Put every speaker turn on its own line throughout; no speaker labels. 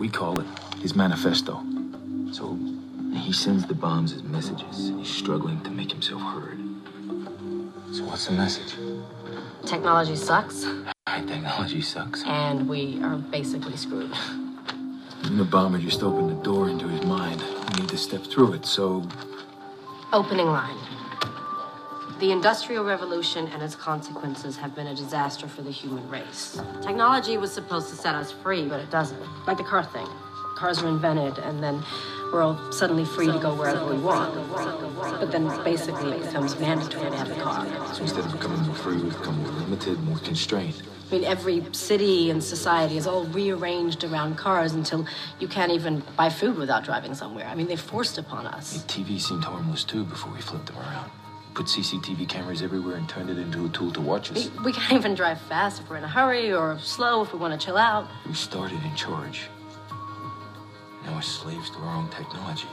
We call it his manifesto. So he sends the bombs as messages. He's struggling to make himself heard. So what's the message?
Technology sucks,
High technology sucks.
and we are basically screwed.
And the bomber just opened the door into his mind. We need to step through it, so
Opening line. The Industrial Revolution and its consequences have been a disaster for the human race. Technology was supposed to set us free, but it doesn't. Like the car thing. Cars are invented, and then we're all suddenly free to go wherever we want. But then basically it becomes mandatory to have a car.
So instead of becoming more free, we've become more limited, more constrained.
I mean, every city and society is all rearranged around cars until you can't even buy food without driving somewhere. I mean, they forced upon us.
TV seemed harmless too before we flipped them around. Put CCTV cameras everywhere and turned it into a tool to watch us.
We, we can't even drive fast if we're in a hurry or slow if we want to chill out.
We started in charge. Now we're slaves to our own technology.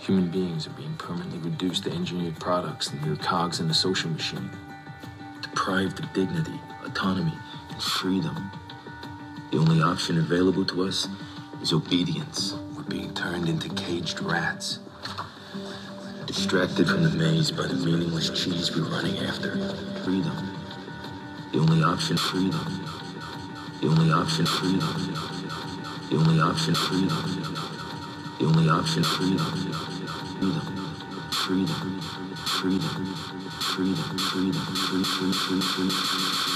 Human beings are being permanently reduced to engineered products and mere cogs in the social machine. Deprived of dignity, autonomy, and freedom. The only option available to us is obedience. We're being turned into caged rats. Distracted from the maze by the meaningless cheese we're running after. Freedom. The only option, freedom. The only option, freedom. The only option, freedom. The only option, freedom. Freedom. Freedom. Freedom. Freedom. Freedom. Free, free, free,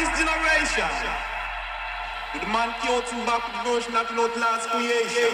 this generation. With the
man killed to back with version of Lord Last creation.